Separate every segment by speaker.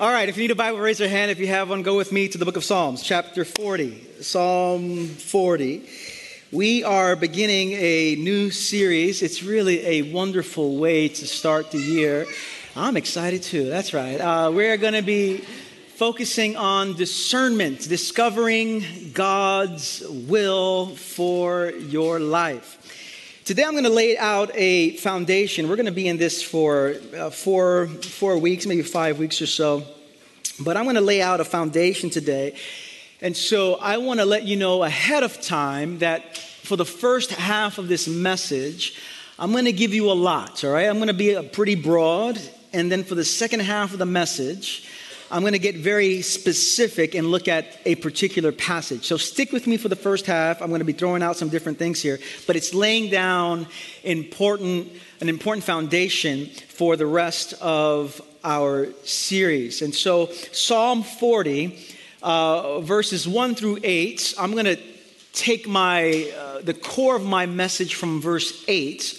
Speaker 1: All right, if you need a Bible, raise your hand. If you have one, go with me to the book of Psalms, chapter 40. Psalm 40. We are beginning a new series. It's really a wonderful way to start the year. I'm excited too, that's right. Uh, we're going to be focusing on discernment, discovering God's will for your life. Today, I'm going to lay out a foundation. We're going to be in this for uh, four, four weeks, maybe five weeks or so. But I'm going to lay out a foundation today. And so I want to let you know ahead of time that for the first half of this message, I'm going to give you a lot, all right? I'm going to be pretty broad. And then for the second half of the message, I'm going to get very specific and look at a particular passage. So stick with me for the first half. I'm going to be throwing out some different things here, but it's laying down important, an important foundation for the rest of our series. And so, Psalm 40, uh, verses 1 through 8, I'm going to take my, uh, the core of my message from verse 8,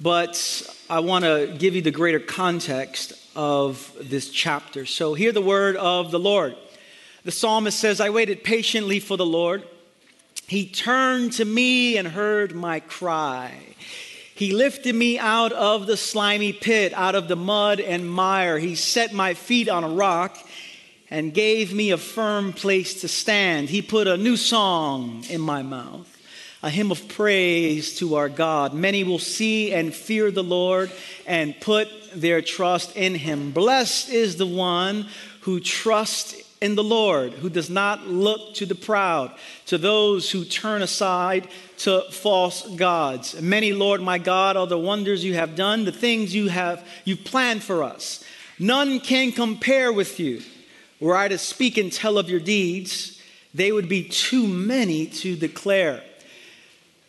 Speaker 1: but I want to give you the greater context of this chapter. So hear the word of the Lord. The psalmist says, I waited patiently for the Lord. He turned to me and heard my cry. He lifted me out of the slimy pit, out of the mud and mire. He set my feet on a rock and gave me a firm place to stand. He put a new song in my mouth a hymn of praise to our God. Many will see and fear the Lord and put their trust in him. Blessed is the one who trusts in the Lord, who does not look to the proud, to those who turn aside to false gods. Many, Lord my God, are the wonders you have done, the things you have you've planned for us. None can compare with you. Were I to speak and tell of your deeds, they would be too many to declare.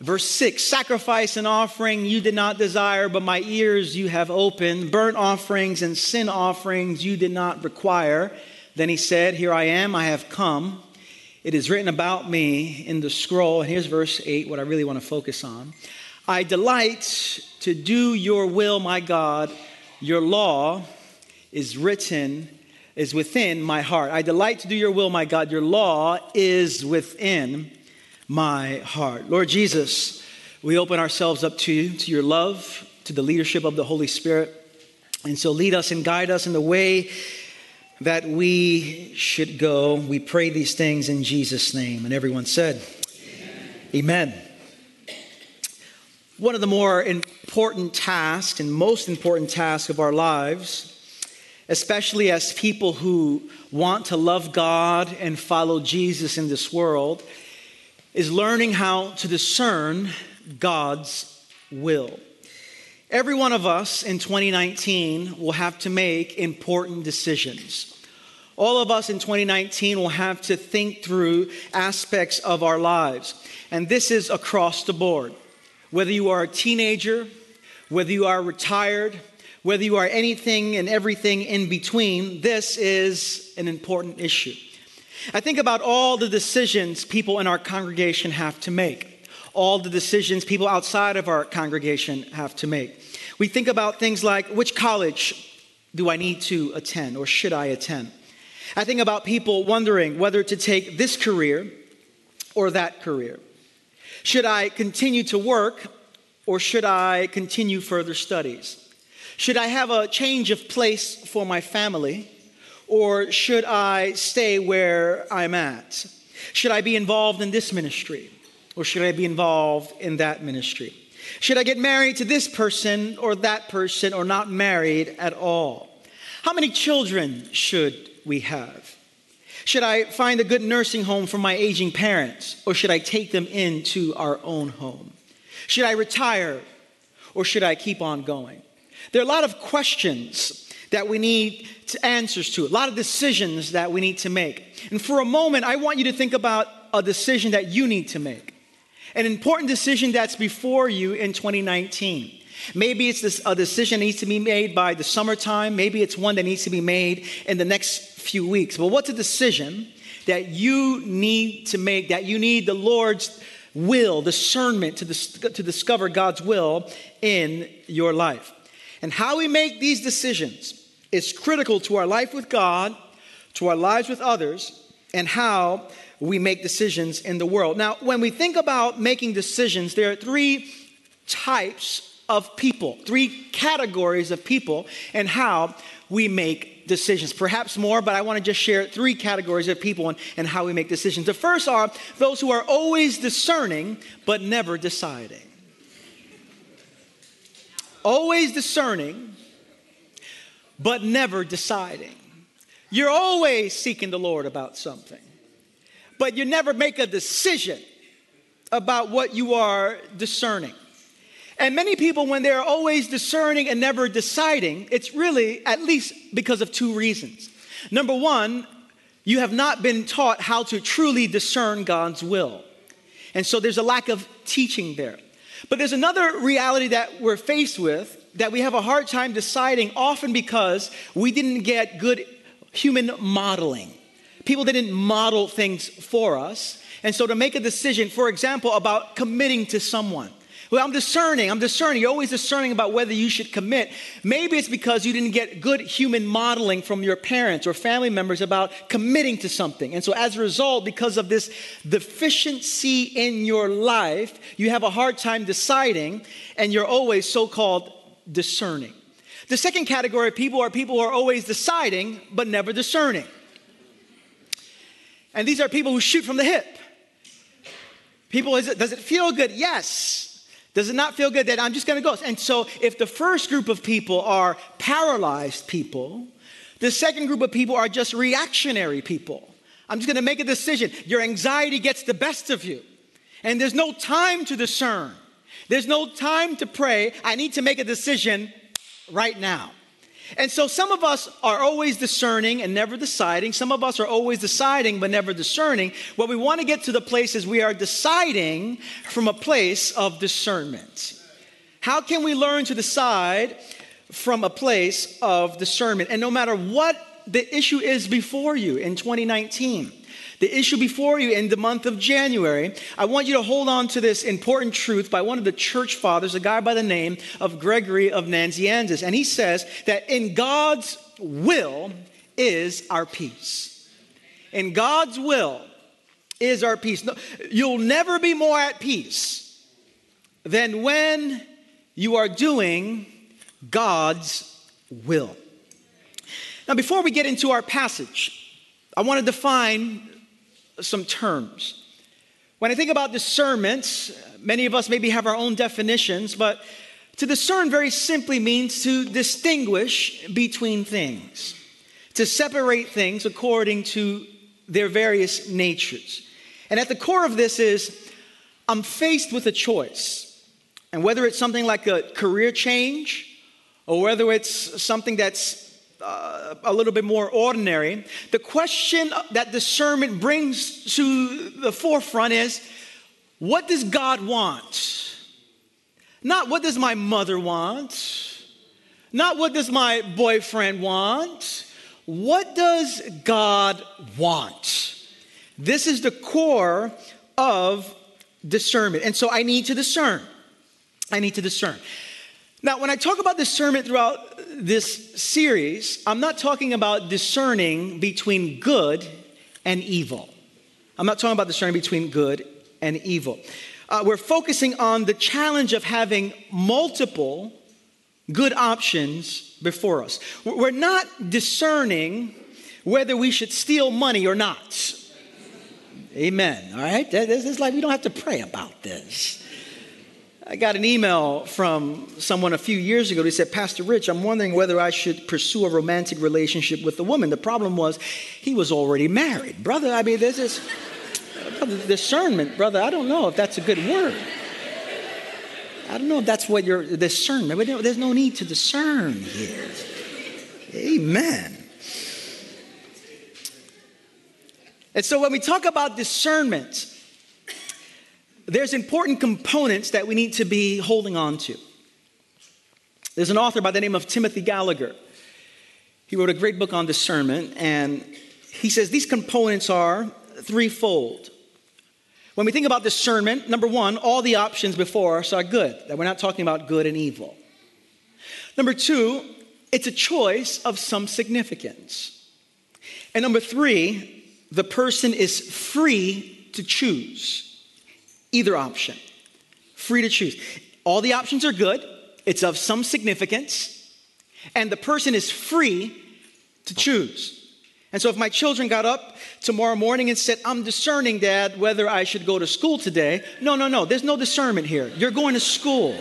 Speaker 1: Verse 6 Sacrifice and offering you did not desire, but my ears you have opened. Burnt offerings and sin offerings you did not require. Then he said, Here I am, I have come. It is written about me in the scroll. And here's verse 8, what I really want to focus on. I delight to do your will, my God. Your law is written, is within my heart. I delight to do your will, my God. Your law is within my heart. Lord Jesus, we open ourselves up to you, to your love, to the leadership of the Holy Spirit. And so lead us and guide us in the way that we should go. We pray these things in Jesus' name. And everyone said, Amen. Amen. One of the more important tasks and most important tasks of our lives, especially as people who want to love God and follow Jesus in this world, is learning how to discern God's will. Every one of us in 2019 will have to make important decisions. All of us in 2019 will have to think through aspects of our lives. And this is across the board. Whether you are a teenager, whether you are retired, whether you are anything and everything in between, this is an important issue. I think about all the decisions people in our congregation have to make, all the decisions people outside of our congregation have to make. We think about things like which college do I need to attend or should I attend? I think about people wondering whether to take this career or that career. Should I continue to work or should I continue further studies? Should I have a change of place for my family or should I stay where I'm at? Should I be involved in this ministry? Or should I be involved in that ministry? Should I get married to this person or that person or not married at all? How many children should we have? Should I find a good nursing home for my aging parents or should I take them into our own home? Should I retire or should I keep on going? There are a lot of questions that we need answers to, a lot of decisions that we need to make. And for a moment, I want you to think about a decision that you need to make, an important decision that's before you in 2019. Maybe it's this, a decision that needs to be made by the summertime. Maybe it's one that needs to be made in the next few weeks. But what's a decision that you need to make, that you need the Lord's will, discernment to, dis- to discover God's will in your life? And how we make these decisions is critical to our life with God, to our lives with others, and how we make decisions in the world. Now, when we think about making decisions, there are three types of people, three categories of people, and how we make decisions. Perhaps more, but I want to just share three categories of people and, and how we make decisions. The first are those who are always discerning, but never deciding. Always discerning, but never deciding. You're always seeking the Lord about something, but you never make a decision about what you are discerning. And many people, when they're always discerning and never deciding, it's really at least because of two reasons. Number one, you have not been taught how to truly discern God's will. And so there's a lack of teaching there. But there's another reality that we're faced with that we have a hard time deciding, often because we didn't get good human modeling. People didn't model things for us. And so to make a decision, for example, about committing to someone, well, I'm discerning. I'm discerning. You're always discerning about whether you should commit. Maybe it's because you didn't get good human modeling from your parents or family members about committing to something. And so, as a result, because of this deficiency in your life, you have a hard time deciding, and you're always so called discerning. The second category of people are people who are always deciding but never discerning. And these are people who shoot from the hip. People, it, does it feel good? Yes. Does it not feel good that I'm just going to go? And so, if the first group of people are paralyzed people, the second group of people are just reactionary people. I'm just going to make a decision. Your anxiety gets the best of you, and there's no time to discern. There's no time to pray. I need to make a decision right now. And so some of us are always discerning and never deciding. Some of us are always deciding but never discerning. What we want to get to the place is we are deciding from a place of discernment. How can we learn to decide from a place of discernment? And no matter what the issue is before you in 2019, the issue before you in the month of January, I want you to hold on to this important truth by one of the church fathers, a guy by the name of Gregory of Nazianzus. And he says that in God's will is our peace. In God's will is our peace. No, you'll never be more at peace than when you are doing God's will. Now, before we get into our passage, I want to define some terms. When I think about discernment, many of us maybe have our own definitions, but to discern very simply means to distinguish between things, to separate things according to their various natures. And at the core of this is I'm faced with a choice. And whether it's something like a career change, or whether it's something that's uh, a little bit more ordinary, the question that discernment brings to the forefront is what does God want? Not what does my mother want? Not what does my boyfriend want? What does God want? This is the core of discernment. And so I need to discern. I need to discern. Now, when I talk about discernment throughout this series, I'm not talking about discerning between good and evil. I'm not talking about discerning between good and evil. Uh, we're focusing on the challenge of having multiple good options before us. We're not discerning whether we should steal money or not. Amen. All right? Is like we don't have to pray about this. I got an email from someone a few years ago. He said, Pastor Rich, I'm wondering whether I should pursue a romantic relationship with a woman. The problem was he was already married. Brother, I mean, there's this uh, brother, discernment, brother. I don't know if that's a good word. I don't know if that's what your discernment. There's no need to discern here. Amen. And so when we talk about discernment, there's important components that we need to be holding on to. There's an author by the name of Timothy Gallagher. He wrote a great book on discernment, and he says these components are threefold. When we think about discernment, number one, all the options before us are good, that we're not talking about good and evil. Number two, it's a choice of some significance. And number three, the person is free to choose either option. Free to choose. All the options are good, it's of some significance, and the person is free to choose. And so, if my children got up tomorrow morning and said, I'm discerning, Dad, whether I should go to school today, no, no, no, there's no discernment here. You're going to school.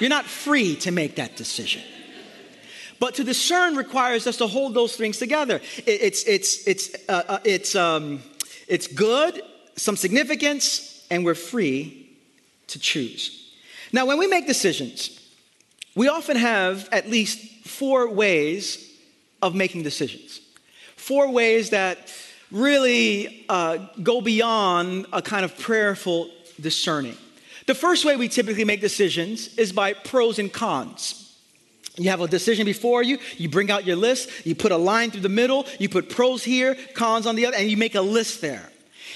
Speaker 1: You're not free to make that decision. But to discern requires us to hold those things together. It's, it's, it's, uh, uh, it's, um, it's good, some significance, and we're free to choose. Now, when we make decisions, we often have at least four ways of making decisions. Four ways that really uh, go beyond a kind of prayerful discerning. The first way we typically make decisions is by pros and cons. You have a decision before you, you bring out your list, you put a line through the middle, you put pros here, cons on the other, and you make a list there.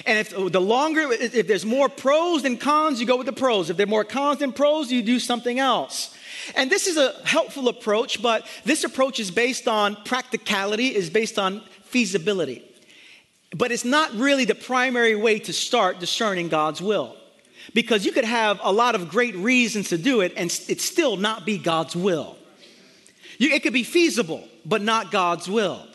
Speaker 1: And if the longer, if there's more pros than cons, you go with the pros. If there are more cons than pros, you do something else. And this is a helpful approach, but this approach is based on practicality, is based on feasibility. But it's not really the primary way to start discerning God's will. Because you could have a lot of great reasons to do it and it still not be God's will. You, it could be feasible, but not God's will.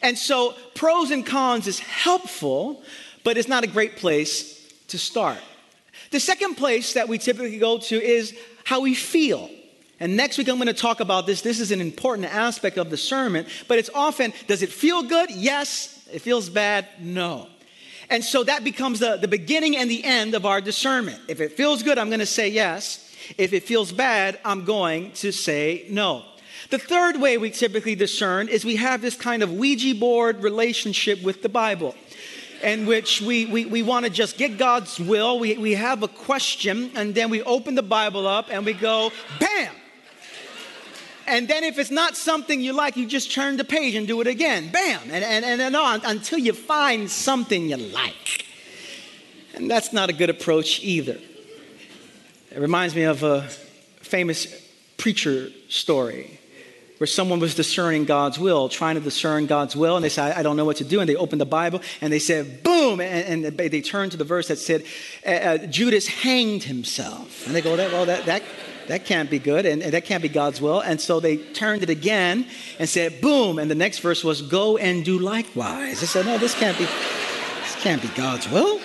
Speaker 1: And so, pros and cons is helpful, but it's not a great place to start. The second place that we typically go to is how we feel. And next week I'm going to talk about this. This is an important aspect of the sermon, but it's often does it feel good? Yes. It feels bad? No. And so that becomes the, the beginning and the end of our discernment. If it feels good, I'm going to say yes. If it feels bad, I'm going to say no. The third way we typically discern is we have this kind of Ouija board relationship with the Bible in which we, we, we want to just get God's will. We, we have a question, and then we open the Bible up and we go, bam! And then if it's not something you like, you just turn the page and do it again. Bam! And, and, and on until you find something you like. And that's not a good approach either. It reminds me of a famous preacher story where someone was discerning God's will, trying to discern God's will, and they said, I don't know what to do. And they opened the Bible and they said, boom, and, and they turned to the verse that said, Judas hanged himself. And they go, well, that, that, that can't be good, and, and that can't be God's will. And so they turned it again and said, boom, and the next verse was, go and do likewise. They said, no, this can't be, this can't be God's will.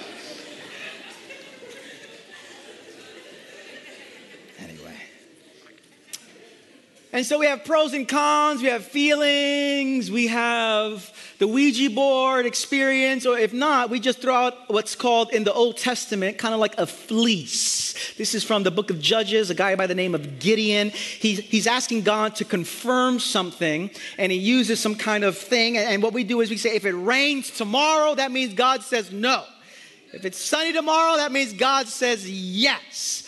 Speaker 1: And so we have pros and cons, we have feelings, we have the Ouija board experience, or if not, we just throw out what's called in the Old Testament kind of like a fleece. This is from the book of Judges, a guy by the name of Gideon. He's, he's asking God to confirm something, and he uses some kind of thing. And what we do is we say, if it rains tomorrow, that means God says no. If it's sunny tomorrow, that means God says yes.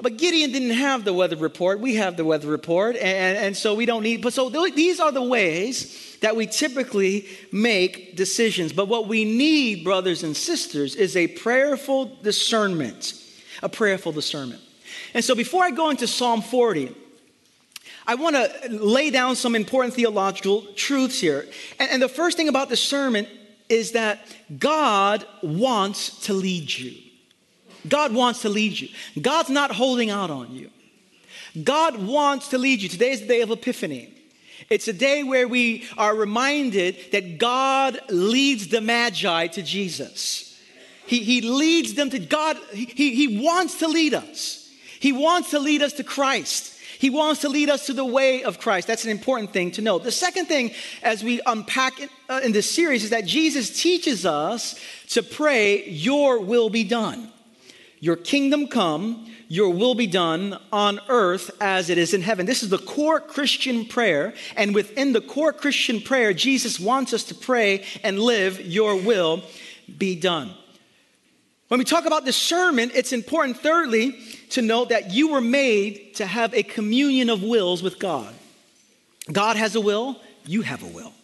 Speaker 1: But Gideon didn't have the weather report. We have the weather report. And, and so we don't need, but so these are the ways that we typically make decisions. But what we need, brothers and sisters, is a prayerful discernment. A prayerful discernment. And so before I go into Psalm 40, I want to lay down some important theological truths here. And, and the first thing about discernment is that God wants to lead you. God wants to lead you. God's not holding out on you. God wants to lead you. Today is the day of Epiphany. It's a day where we are reminded that God leads the Magi to Jesus. He, he leads them to God. He, he wants to lead us. He wants to lead us to Christ. He wants to lead us to the way of Christ. That's an important thing to know. The second thing, as we unpack it, uh, in this series, is that Jesus teaches us to pray, Your will be done. Your kingdom come, your will be done on earth as it is in heaven. This is the core Christian prayer. And within the core Christian prayer, Jesus wants us to pray and live, Your will be done. When we talk about discernment, it's important, thirdly, to note that you were made to have a communion of wills with God. God has a will, you have a will.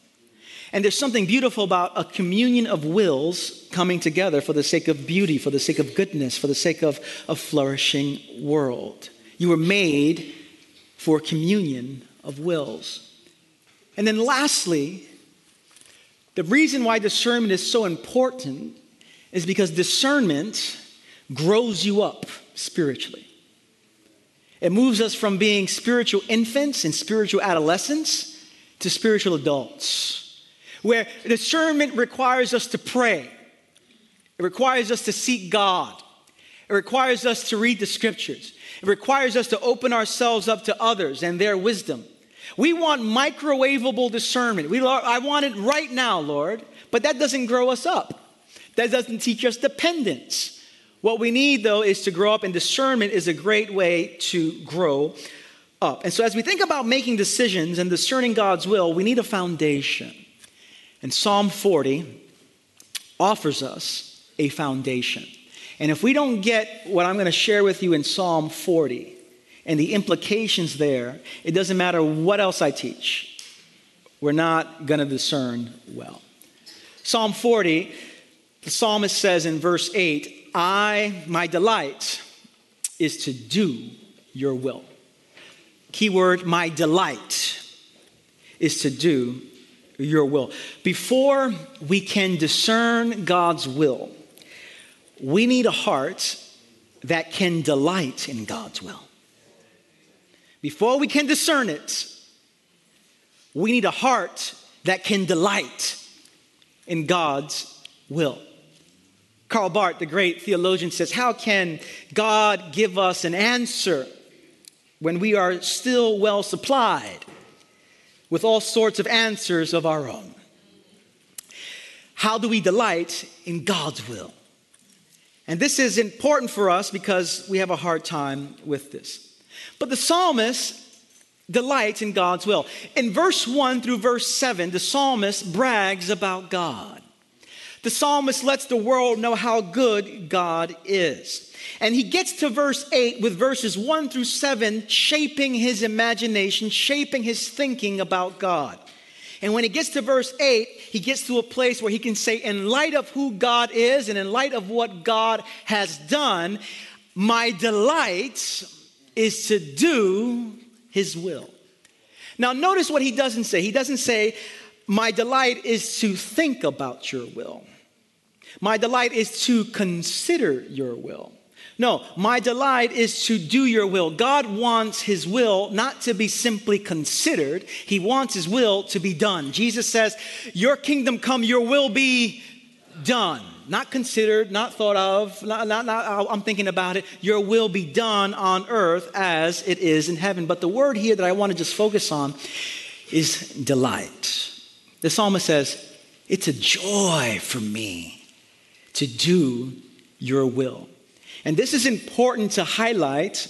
Speaker 1: And there's something beautiful about a communion of wills coming together for the sake of beauty, for the sake of goodness, for the sake of a flourishing world. You were made for communion of wills. And then lastly, the reason why discernment is so important is because discernment grows you up spiritually. It moves us from being spiritual infants and spiritual adolescents to spiritual adults, where discernment requires us to pray, it requires us to seek God, it requires us to read the scriptures, it requires us to open ourselves up to others and their wisdom. We want microwavable discernment. We, I want it right now, Lord, but that doesn't grow us up. That doesn't teach us dependence. What we need, though, is to grow up, and discernment is a great way to grow up. And so, as we think about making decisions and discerning God's will, we need a foundation. And Psalm 40 offers us a foundation. And if we don't get what I'm going to share with you in Psalm 40 and the implications there, it doesn't matter what else I teach. We're not going to discern well. Psalm 40, the psalmist says in verse 8, I, my delight is to do your will. Keyword, my delight is to do your will. Before we can discern God's will, we need a heart that can delight in God's will. Before we can discern it, we need a heart that can delight in God's will. Karl Barth, the great theologian, says, How can God give us an answer when we are still well supplied with all sorts of answers of our own? How do we delight in God's will? And this is important for us because we have a hard time with this. But the psalmist delights in God's will. In verse 1 through verse 7, the psalmist brags about God. The psalmist lets the world know how good God is. And he gets to verse 8 with verses 1 through 7 shaping his imagination, shaping his thinking about God. And when he gets to verse 8, he gets to a place where he can say, in light of who God is and in light of what God has done, my delight is to do his will. Now, notice what he doesn't say. He doesn't say, My delight is to think about your will. My delight is to consider your will. No, my delight is to do your will. God wants his will not to be simply considered, he wants his will to be done. Jesus says, Your kingdom come, your will be done. Not considered, not thought of, not, not, not, I'm thinking about it. Your will be done on earth as it is in heaven. But the word here that I want to just focus on is delight. The psalmist says, It's a joy for me to do your will. And this is important to highlight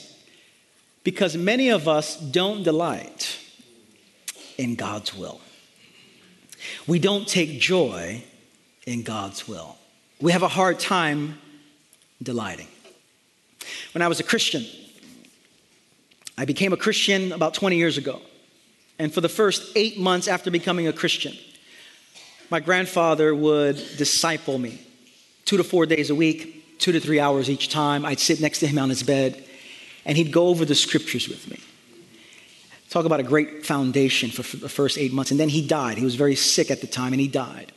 Speaker 1: because many of us don't delight in God's will. We don't take joy in God's will. We have a hard time delighting. When I was a Christian, I became a Christian about 20 years ago. And for the first eight months after becoming a Christian, my grandfather would disciple me two to four days a week, two to three hours each time. I'd sit next to him on his bed, and he'd go over the scriptures with me. Talk about a great foundation for the first eight months. And then he died. He was very sick at the time, and he died.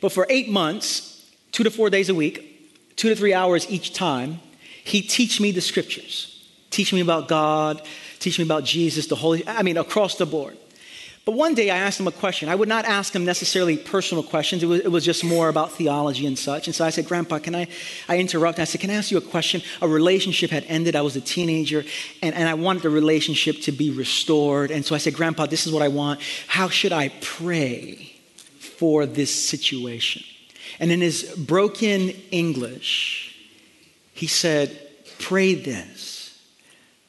Speaker 1: But for eight months, two to four days a week, two to three hours each time, he'd teach me the scriptures, teach me about God, teach me about Jesus, the Holy, I mean, across the board. But one day I asked him a question. I would not ask him necessarily personal questions. It was, it was just more about theology and such. And so I said, Grandpa, can I, I interrupt? I said, can I ask you a question? A relationship had ended. I was a teenager and, and I wanted the relationship to be restored. And so I said, Grandpa, this is what I want. How should I pray for this situation? And in his broken English, he said, pray this.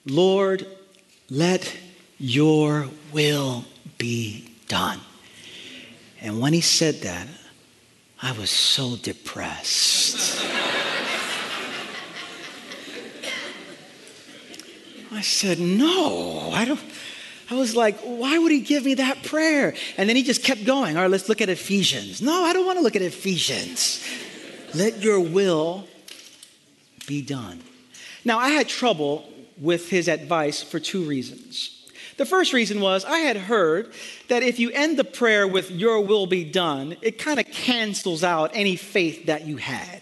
Speaker 1: Lord, let your will be done. And when he said that, I was so depressed. I said, No, I don't. I was like, why would he give me that prayer? And then he just kept going. All right, let's look at Ephesians. No, I don't want to look at Ephesians. Let your will be done. Now, I had trouble with his advice for two reasons. The first reason was I had heard that if you end the prayer with, Your will be done, it kind of cancels out any faith that you had.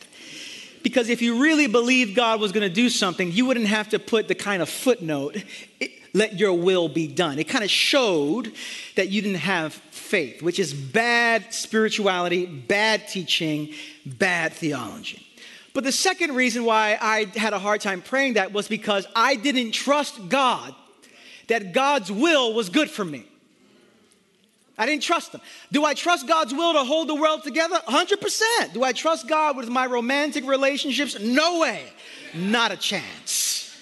Speaker 1: Because if you really believed God was going to do something, you wouldn't have to put the kind of footnote, let your will be done. It kind of showed that you didn't have faith, which is bad spirituality, bad teaching, bad theology. But the second reason why I had a hard time praying that was because I didn't trust God that God's will was good for me. I didn't trust him. Do I trust God's will to hold the world together? 100%. Do I trust God with my romantic relationships? No way. Not a chance.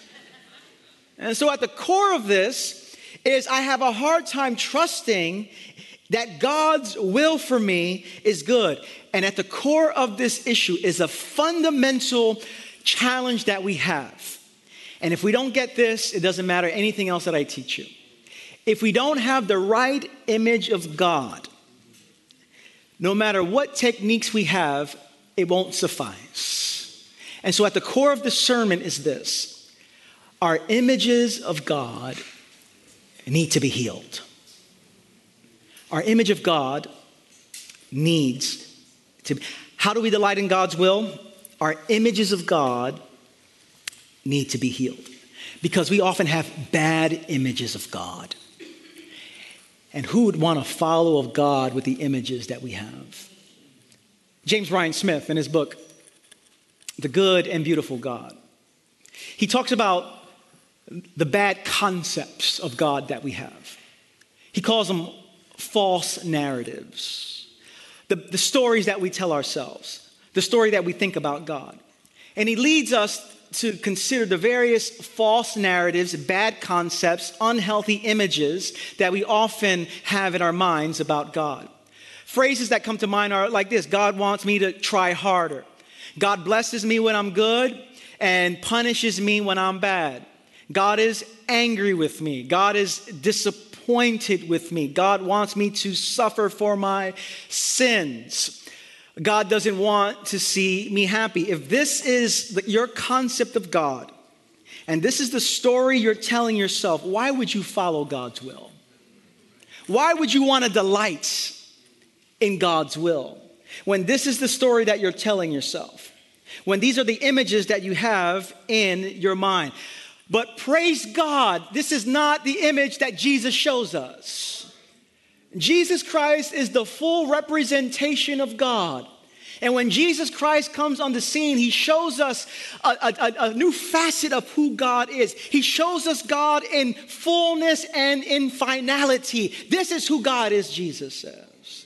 Speaker 1: And so at the core of this is I have a hard time trusting that God's will for me is good. And at the core of this issue is a fundamental challenge that we have. And if we don't get this, it doesn't matter anything else that I teach you. If we don't have the right image of God, no matter what techniques we have, it won't suffice. And so, at the core of the sermon is this our images of God need to be healed. Our image of God needs to. How do we delight in God's will? Our images of God need to be healed because we often have bad images of God. And who would want to follow of God with the images that we have? James Bryan Smith, in his book, The Good and Beautiful God, he talks about the bad concepts of God that we have. He calls them false narratives, the, the stories that we tell ourselves, the story that we think about God. And he leads us to consider the various false narratives, bad concepts, unhealthy images that we often have in our minds about God. Phrases that come to mind are like this God wants me to try harder. God blesses me when I'm good and punishes me when I'm bad. God is angry with me. God is disappointed with me. God wants me to suffer for my sins. God doesn't want to see me happy. If this is your concept of God, and this is the story you're telling yourself, why would you follow God's will? Why would you want to delight in God's will when this is the story that you're telling yourself? When these are the images that you have in your mind. But praise God, this is not the image that Jesus shows us. Jesus Christ is the full representation of God. And when Jesus Christ comes on the scene, he shows us a, a, a, new facet of who God is. He shows us God in fullness and in finality. This is who God is, Jesus says.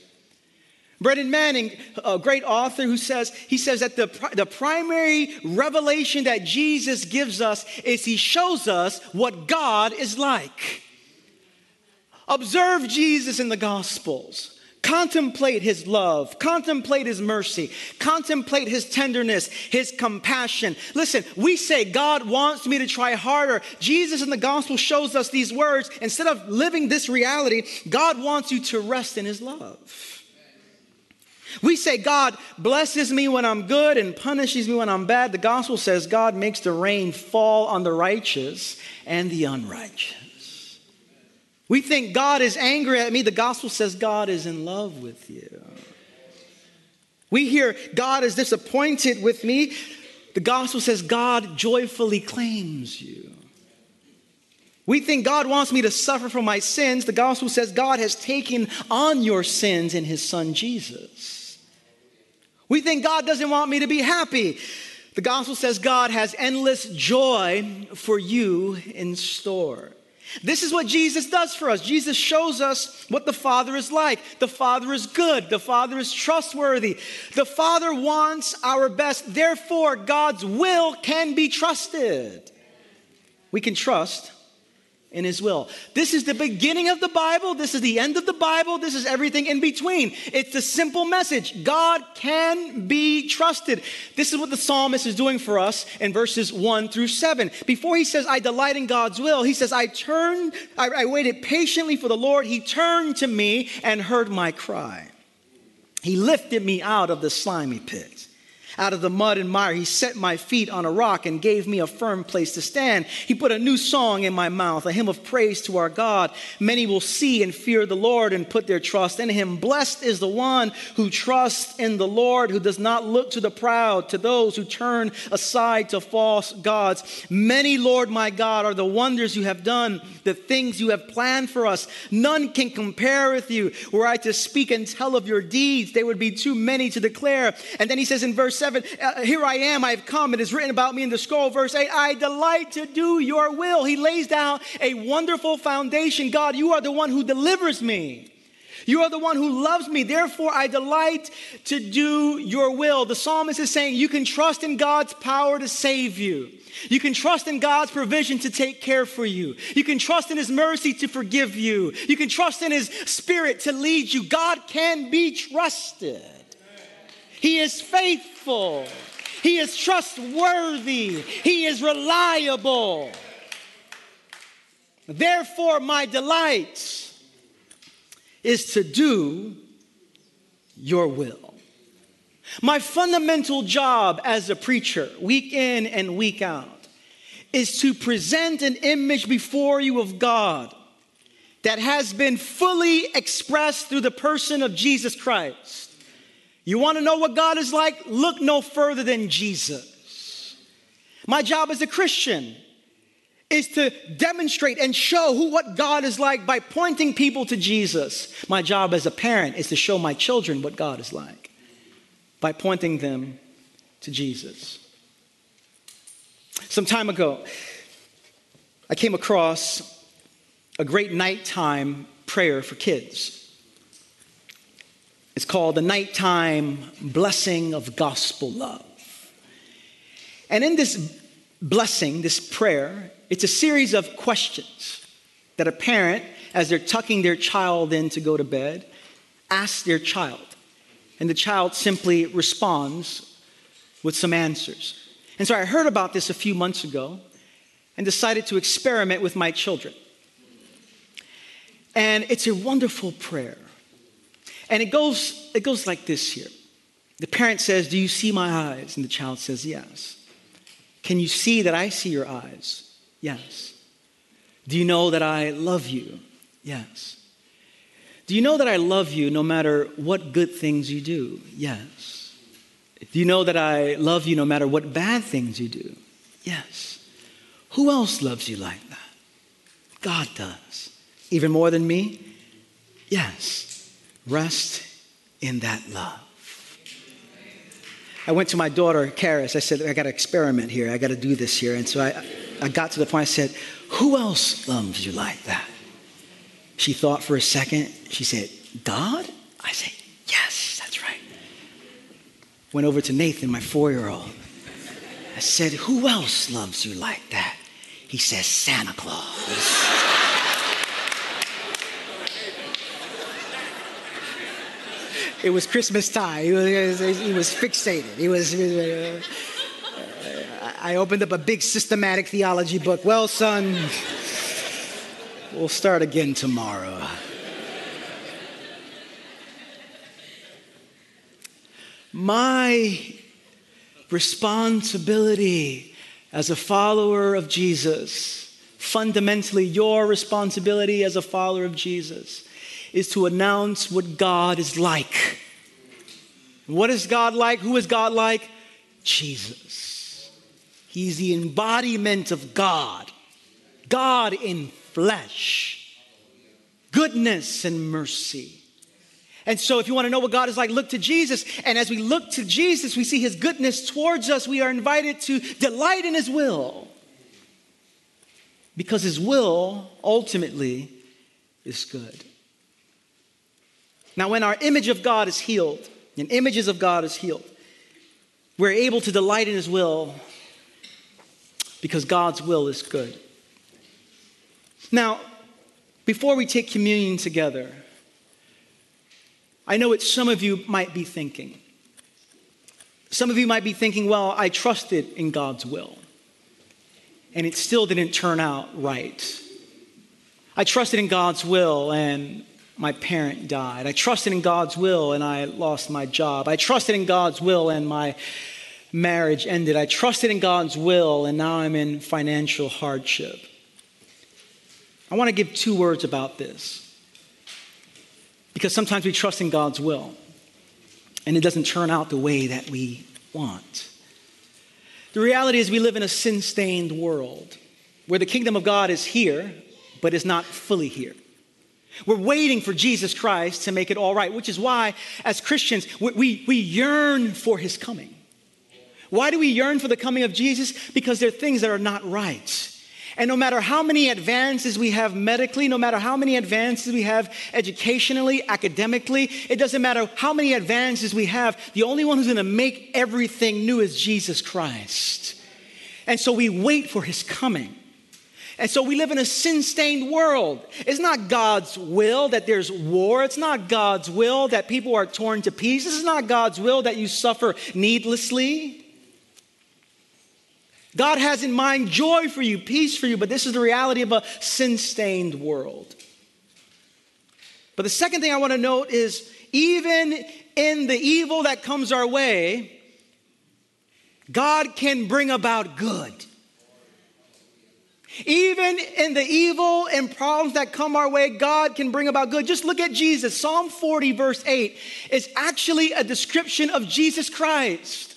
Speaker 1: Brennan Manning, a great author who says, he says that the, the primary revelation that Jesus gives us is he shows us what God is like. Observe Jesus in the Gospels. Contemplate his love, contemplate his mercy, contemplate his tenderness, his compassion. Listen, we say, God wants me to try harder. Jesus in the gospel shows us these words. Instead of living this reality, God wants you to rest in his love. We say, God blesses me when I'm good and punishes me when I'm bad. The gospel says, God makes the rain fall on the righteous and the unrighteous. We think God is angry at me. The gospel says God is in love with you. We hear God is disappointed with me. The gospel says God joyfully claims you. We think God wants me to suffer for my sins. The gospel says God has taken on your sins in his son Jesus. We think God doesn't want me to be happy. The gospel says God has endless joy for you in store. This is what Jesus does for us. Jesus shows us what the Father is like. The Father is good. The Father is trustworthy. The Father wants our best. Therefore, God's will can be trusted. We can trust in his will. This is the beginning of the Bible. This is the end of the Bible. This is everything in between. It's the simple message God can be trusted. This is what the psalmist is doing for us in verses 1 through 7. Before he says, I delight in God's will, he says, I turned, I, I waited patiently for the Lord. He turned to me and heard my cry. He lifted me out of the slimy pit. Out of the mud and mire, he set my feet on a rock and gave me a firm place to stand. He put a new song in my mouth, a hymn of praise to our God. Many will see and fear the Lord and put their trust in him. Blessed is the one who trusts in the Lord, who does not look to the proud, to those who turn aside to false gods. Many, Lord my God, are the wonders you have done, the things you have planned for us. None can compare with you. Were I to speak and tell of your deeds, they would be too many to declare. And then he says in verse 7 uh, Here I am, I have come. It is written about me in the scroll. Verse 8 I delight to do your will. He lays down a wonderful foundation. God, you are the one who delivers me. You are the one who loves me. Therefore, I delight to do your will. The psalmist is saying you can trust in God's power to save you. You can trust in God's provision to take care for you. You can trust in His mercy to forgive you. You can trust in His Spirit to lead you. God can be trusted. He is faithful. He is trustworthy. He is reliable. Therefore, my delight is to do your will. My fundamental job as a preacher, week in and week out, is to present an image before you of God that has been fully expressed through the person of Jesus Christ. You want to know what God is like? Look no further than Jesus. My job as a Christian is to demonstrate and show who what God is like by pointing people to Jesus. My job as a parent is to show my children what God is like by pointing them to Jesus. Some time ago, I came across a great nighttime prayer for kids. It's called the Nighttime Blessing of Gospel Love. And in this blessing, this prayer, it's a series of questions that a parent, as they're tucking their child in to go to bed, asks their child. And the child simply responds with some answers. And so I heard about this a few months ago and decided to experiment with my children. And it's a wonderful prayer. And it goes, it goes like this here. The parent says, Do you see my eyes? And the child says, Yes. Can you see that I see your eyes? Yes. Do you know that I love you? Yes. Do you know that I love you no matter what good things you do? Yes. Do you know that I love you no matter what bad things you do? Yes. Who else loves you like that? God does. Even more than me? Yes. Rest in that love. I went to my daughter, Karis. I said, I got to experiment here. I got to do this here. And so I, I got to the point I said, Who else loves you like that? She thought for a second. She said, God? I said, Yes, that's right. Went over to Nathan, my four year old. I said, Who else loves you like that? He says, Santa Claus. It was Christmas time. He was, he was fixated. He was. Uh, I opened up a big systematic theology book. Well, son, we'll start again tomorrow. My responsibility as a follower of Jesus, fundamentally, your responsibility as a follower of Jesus, is to announce what God is like. What is God like? Who is God like? Jesus. He's the embodiment of God, God in flesh, goodness and mercy. And so, if you want to know what God is like, look to Jesus. And as we look to Jesus, we see his goodness towards us. We are invited to delight in his will. Because his will ultimately is good. Now, when our image of God is healed, and images of God is healed, we're able to delight in His will because God's will is good. Now, before we take communion together, I know what some of you might be thinking. Some of you might be thinking, well, I trusted in God's will, and it still didn't turn out right. I trusted in God's will, and my parent died. I trusted in God's will and I lost my job. I trusted in God's will and my marriage ended. I trusted in God's will, and now I'm in financial hardship. I want to give two words about this. Because sometimes we trust in God's will, and it doesn't turn out the way that we want. The reality is, we live in a sin stained world where the kingdom of God is here, but is not fully here. We're waiting for Jesus Christ to make it all right, which is why, as Christians, we, we, we, yearn for his coming. Why do we yearn for the coming of Jesus? Because there are things that are not right. And no matter how many advances we have medically, no matter how many advances we have educationally, academically, it doesn't matter how many advances we have, the only one who's going to make everything new is Jesus Christ. And so we wait for his coming. And so we live in a sin stained world. It's not God's will that there's war. It's not God's will that people are torn to pieces. It's not God's will that you suffer needlessly. God has in mind joy for you, peace for you, but this is the reality of a sin stained world. But the second thing I want to note is even in the evil that comes our way, God can bring about good. Even in the evil and problems that come our way, God can bring about good. Just look at Jesus. Psalm 40, verse 8, is actually a description of Jesus Christ.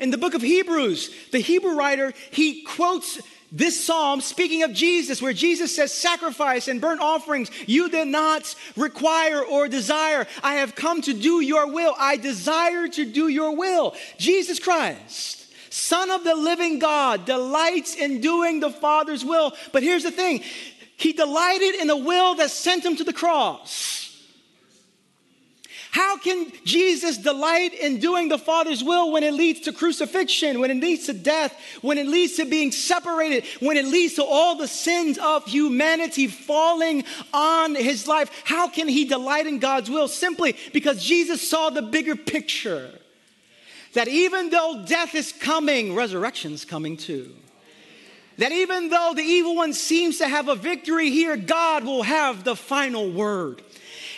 Speaker 1: In the book of Hebrews, the Hebrew writer, he quotes this psalm speaking of Jesus, where Jesus says, Sacrifice and burnt offerings you did not require or desire. I have come to do your will. I desire to do your will. Jesus Christ Son of the living God, delights in doing the Father's will. But here's the thing He delighted in the will that sent him to the cross. How can Jesus delight in doing the Father's will when it leads to crucifixion, when it leads to death, when it leads to being separated, when it leads to all the sins of humanity falling on his life? How can he delight in God's will? Simply because Jesus saw the bigger picture that even though death is coming, resurrection is coming too. That even though the evil one seems to have a victory here, God will have the final word.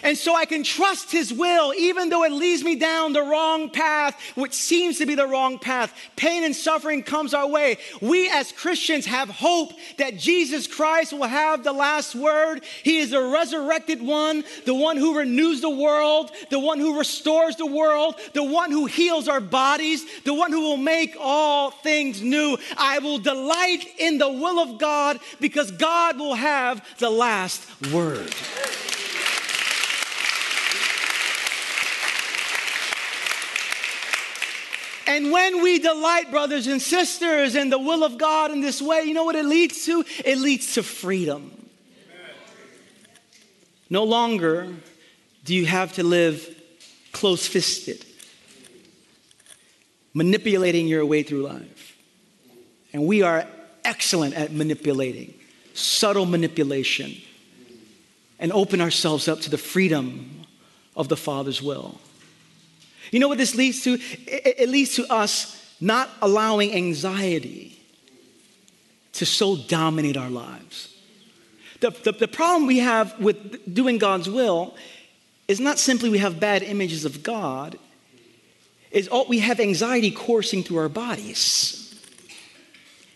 Speaker 1: And so I can trust His will, even though it leads me down the wrong path, which seems to be the wrong path. Pain and suffering comes our way. We as Christians have hope that Jesus Christ will have the last word. He is the resurrected one, the one who renews the world, the one who restores the world, the one who heals our bodies, the one who will make all things new. I will delight in the will of God because God will have the last word. And when we delight, brothers and sisters, in the will of God in this way, you know what it leads to? It leads to freedom. No longer do you have to live close fisted, manipulating your way through life. And we are excellent at manipulating, subtle manipulation, and open ourselves up to the freedom of the Father's will. You know what this leads to? It, leads to us not allowing anxiety to so dominate our lives. The, the, the, problem we have with doing God's will is not simply we have bad images of God, is all, we have anxiety coursing through our bodies.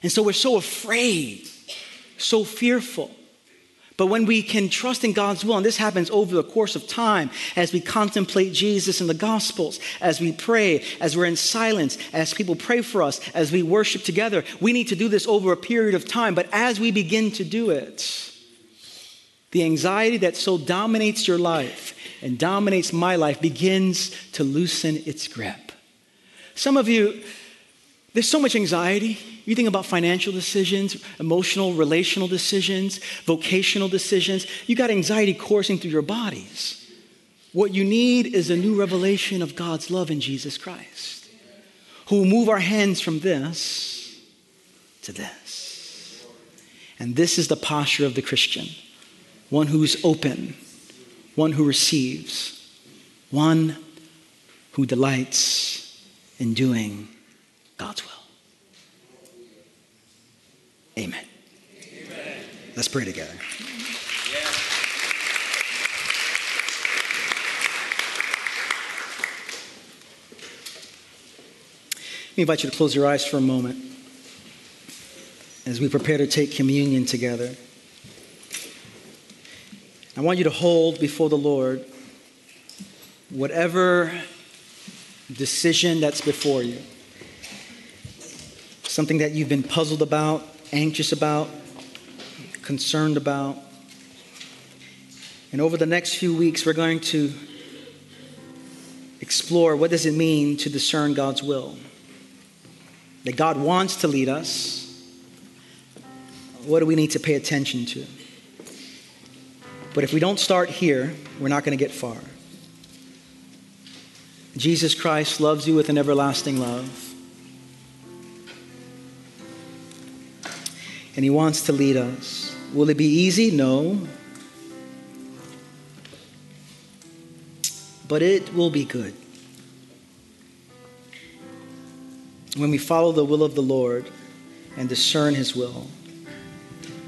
Speaker 1: And so we're so afraid, so fearful. But when we can trust in God's will, and this happens over the course of time, as we contemplate Jesus in the Gospels, as we pray, as we're in silence, as people pray for us, as we worship together, we need to do this over a period of time. But as we begin to do it, the anxiety that so dominates your life and dominates my life begins to loosen its grip. Some of you, there's so much anxiety. You think about financial decisions, emotional, relational decisions, vocational decisions. You got anxiety coursing through your bodies. What you need is a new revelation of God's love in Jesus Christ, who will move our hands from this to this. And this is the posture of the Christian one who's open, one who receives, one who delights in doing God's will. Amen. Amen. Let's pray together. Let me invite you to close your eyes for a moment as we prepare to take communion together. I want you to hold before the Lord whatever decision that's before you. Something that you've been puzzled about, anxious about, concerned about. And over the next few weeks, we're going to explore what does it mean to discern God's will. That God wants to lead us. What do we need to pay attention to? But if we don't start here, we're not going to get far. Jesus Christ loves you with an everlasting love. And he wants to lead us. Will it be easy? No. But it will be good. When we follow the will of the Lord and discern his will,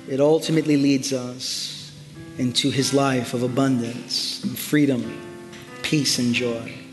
Speaker 1: it ultimately leads us into his life of abundance and freedom, peace and joy.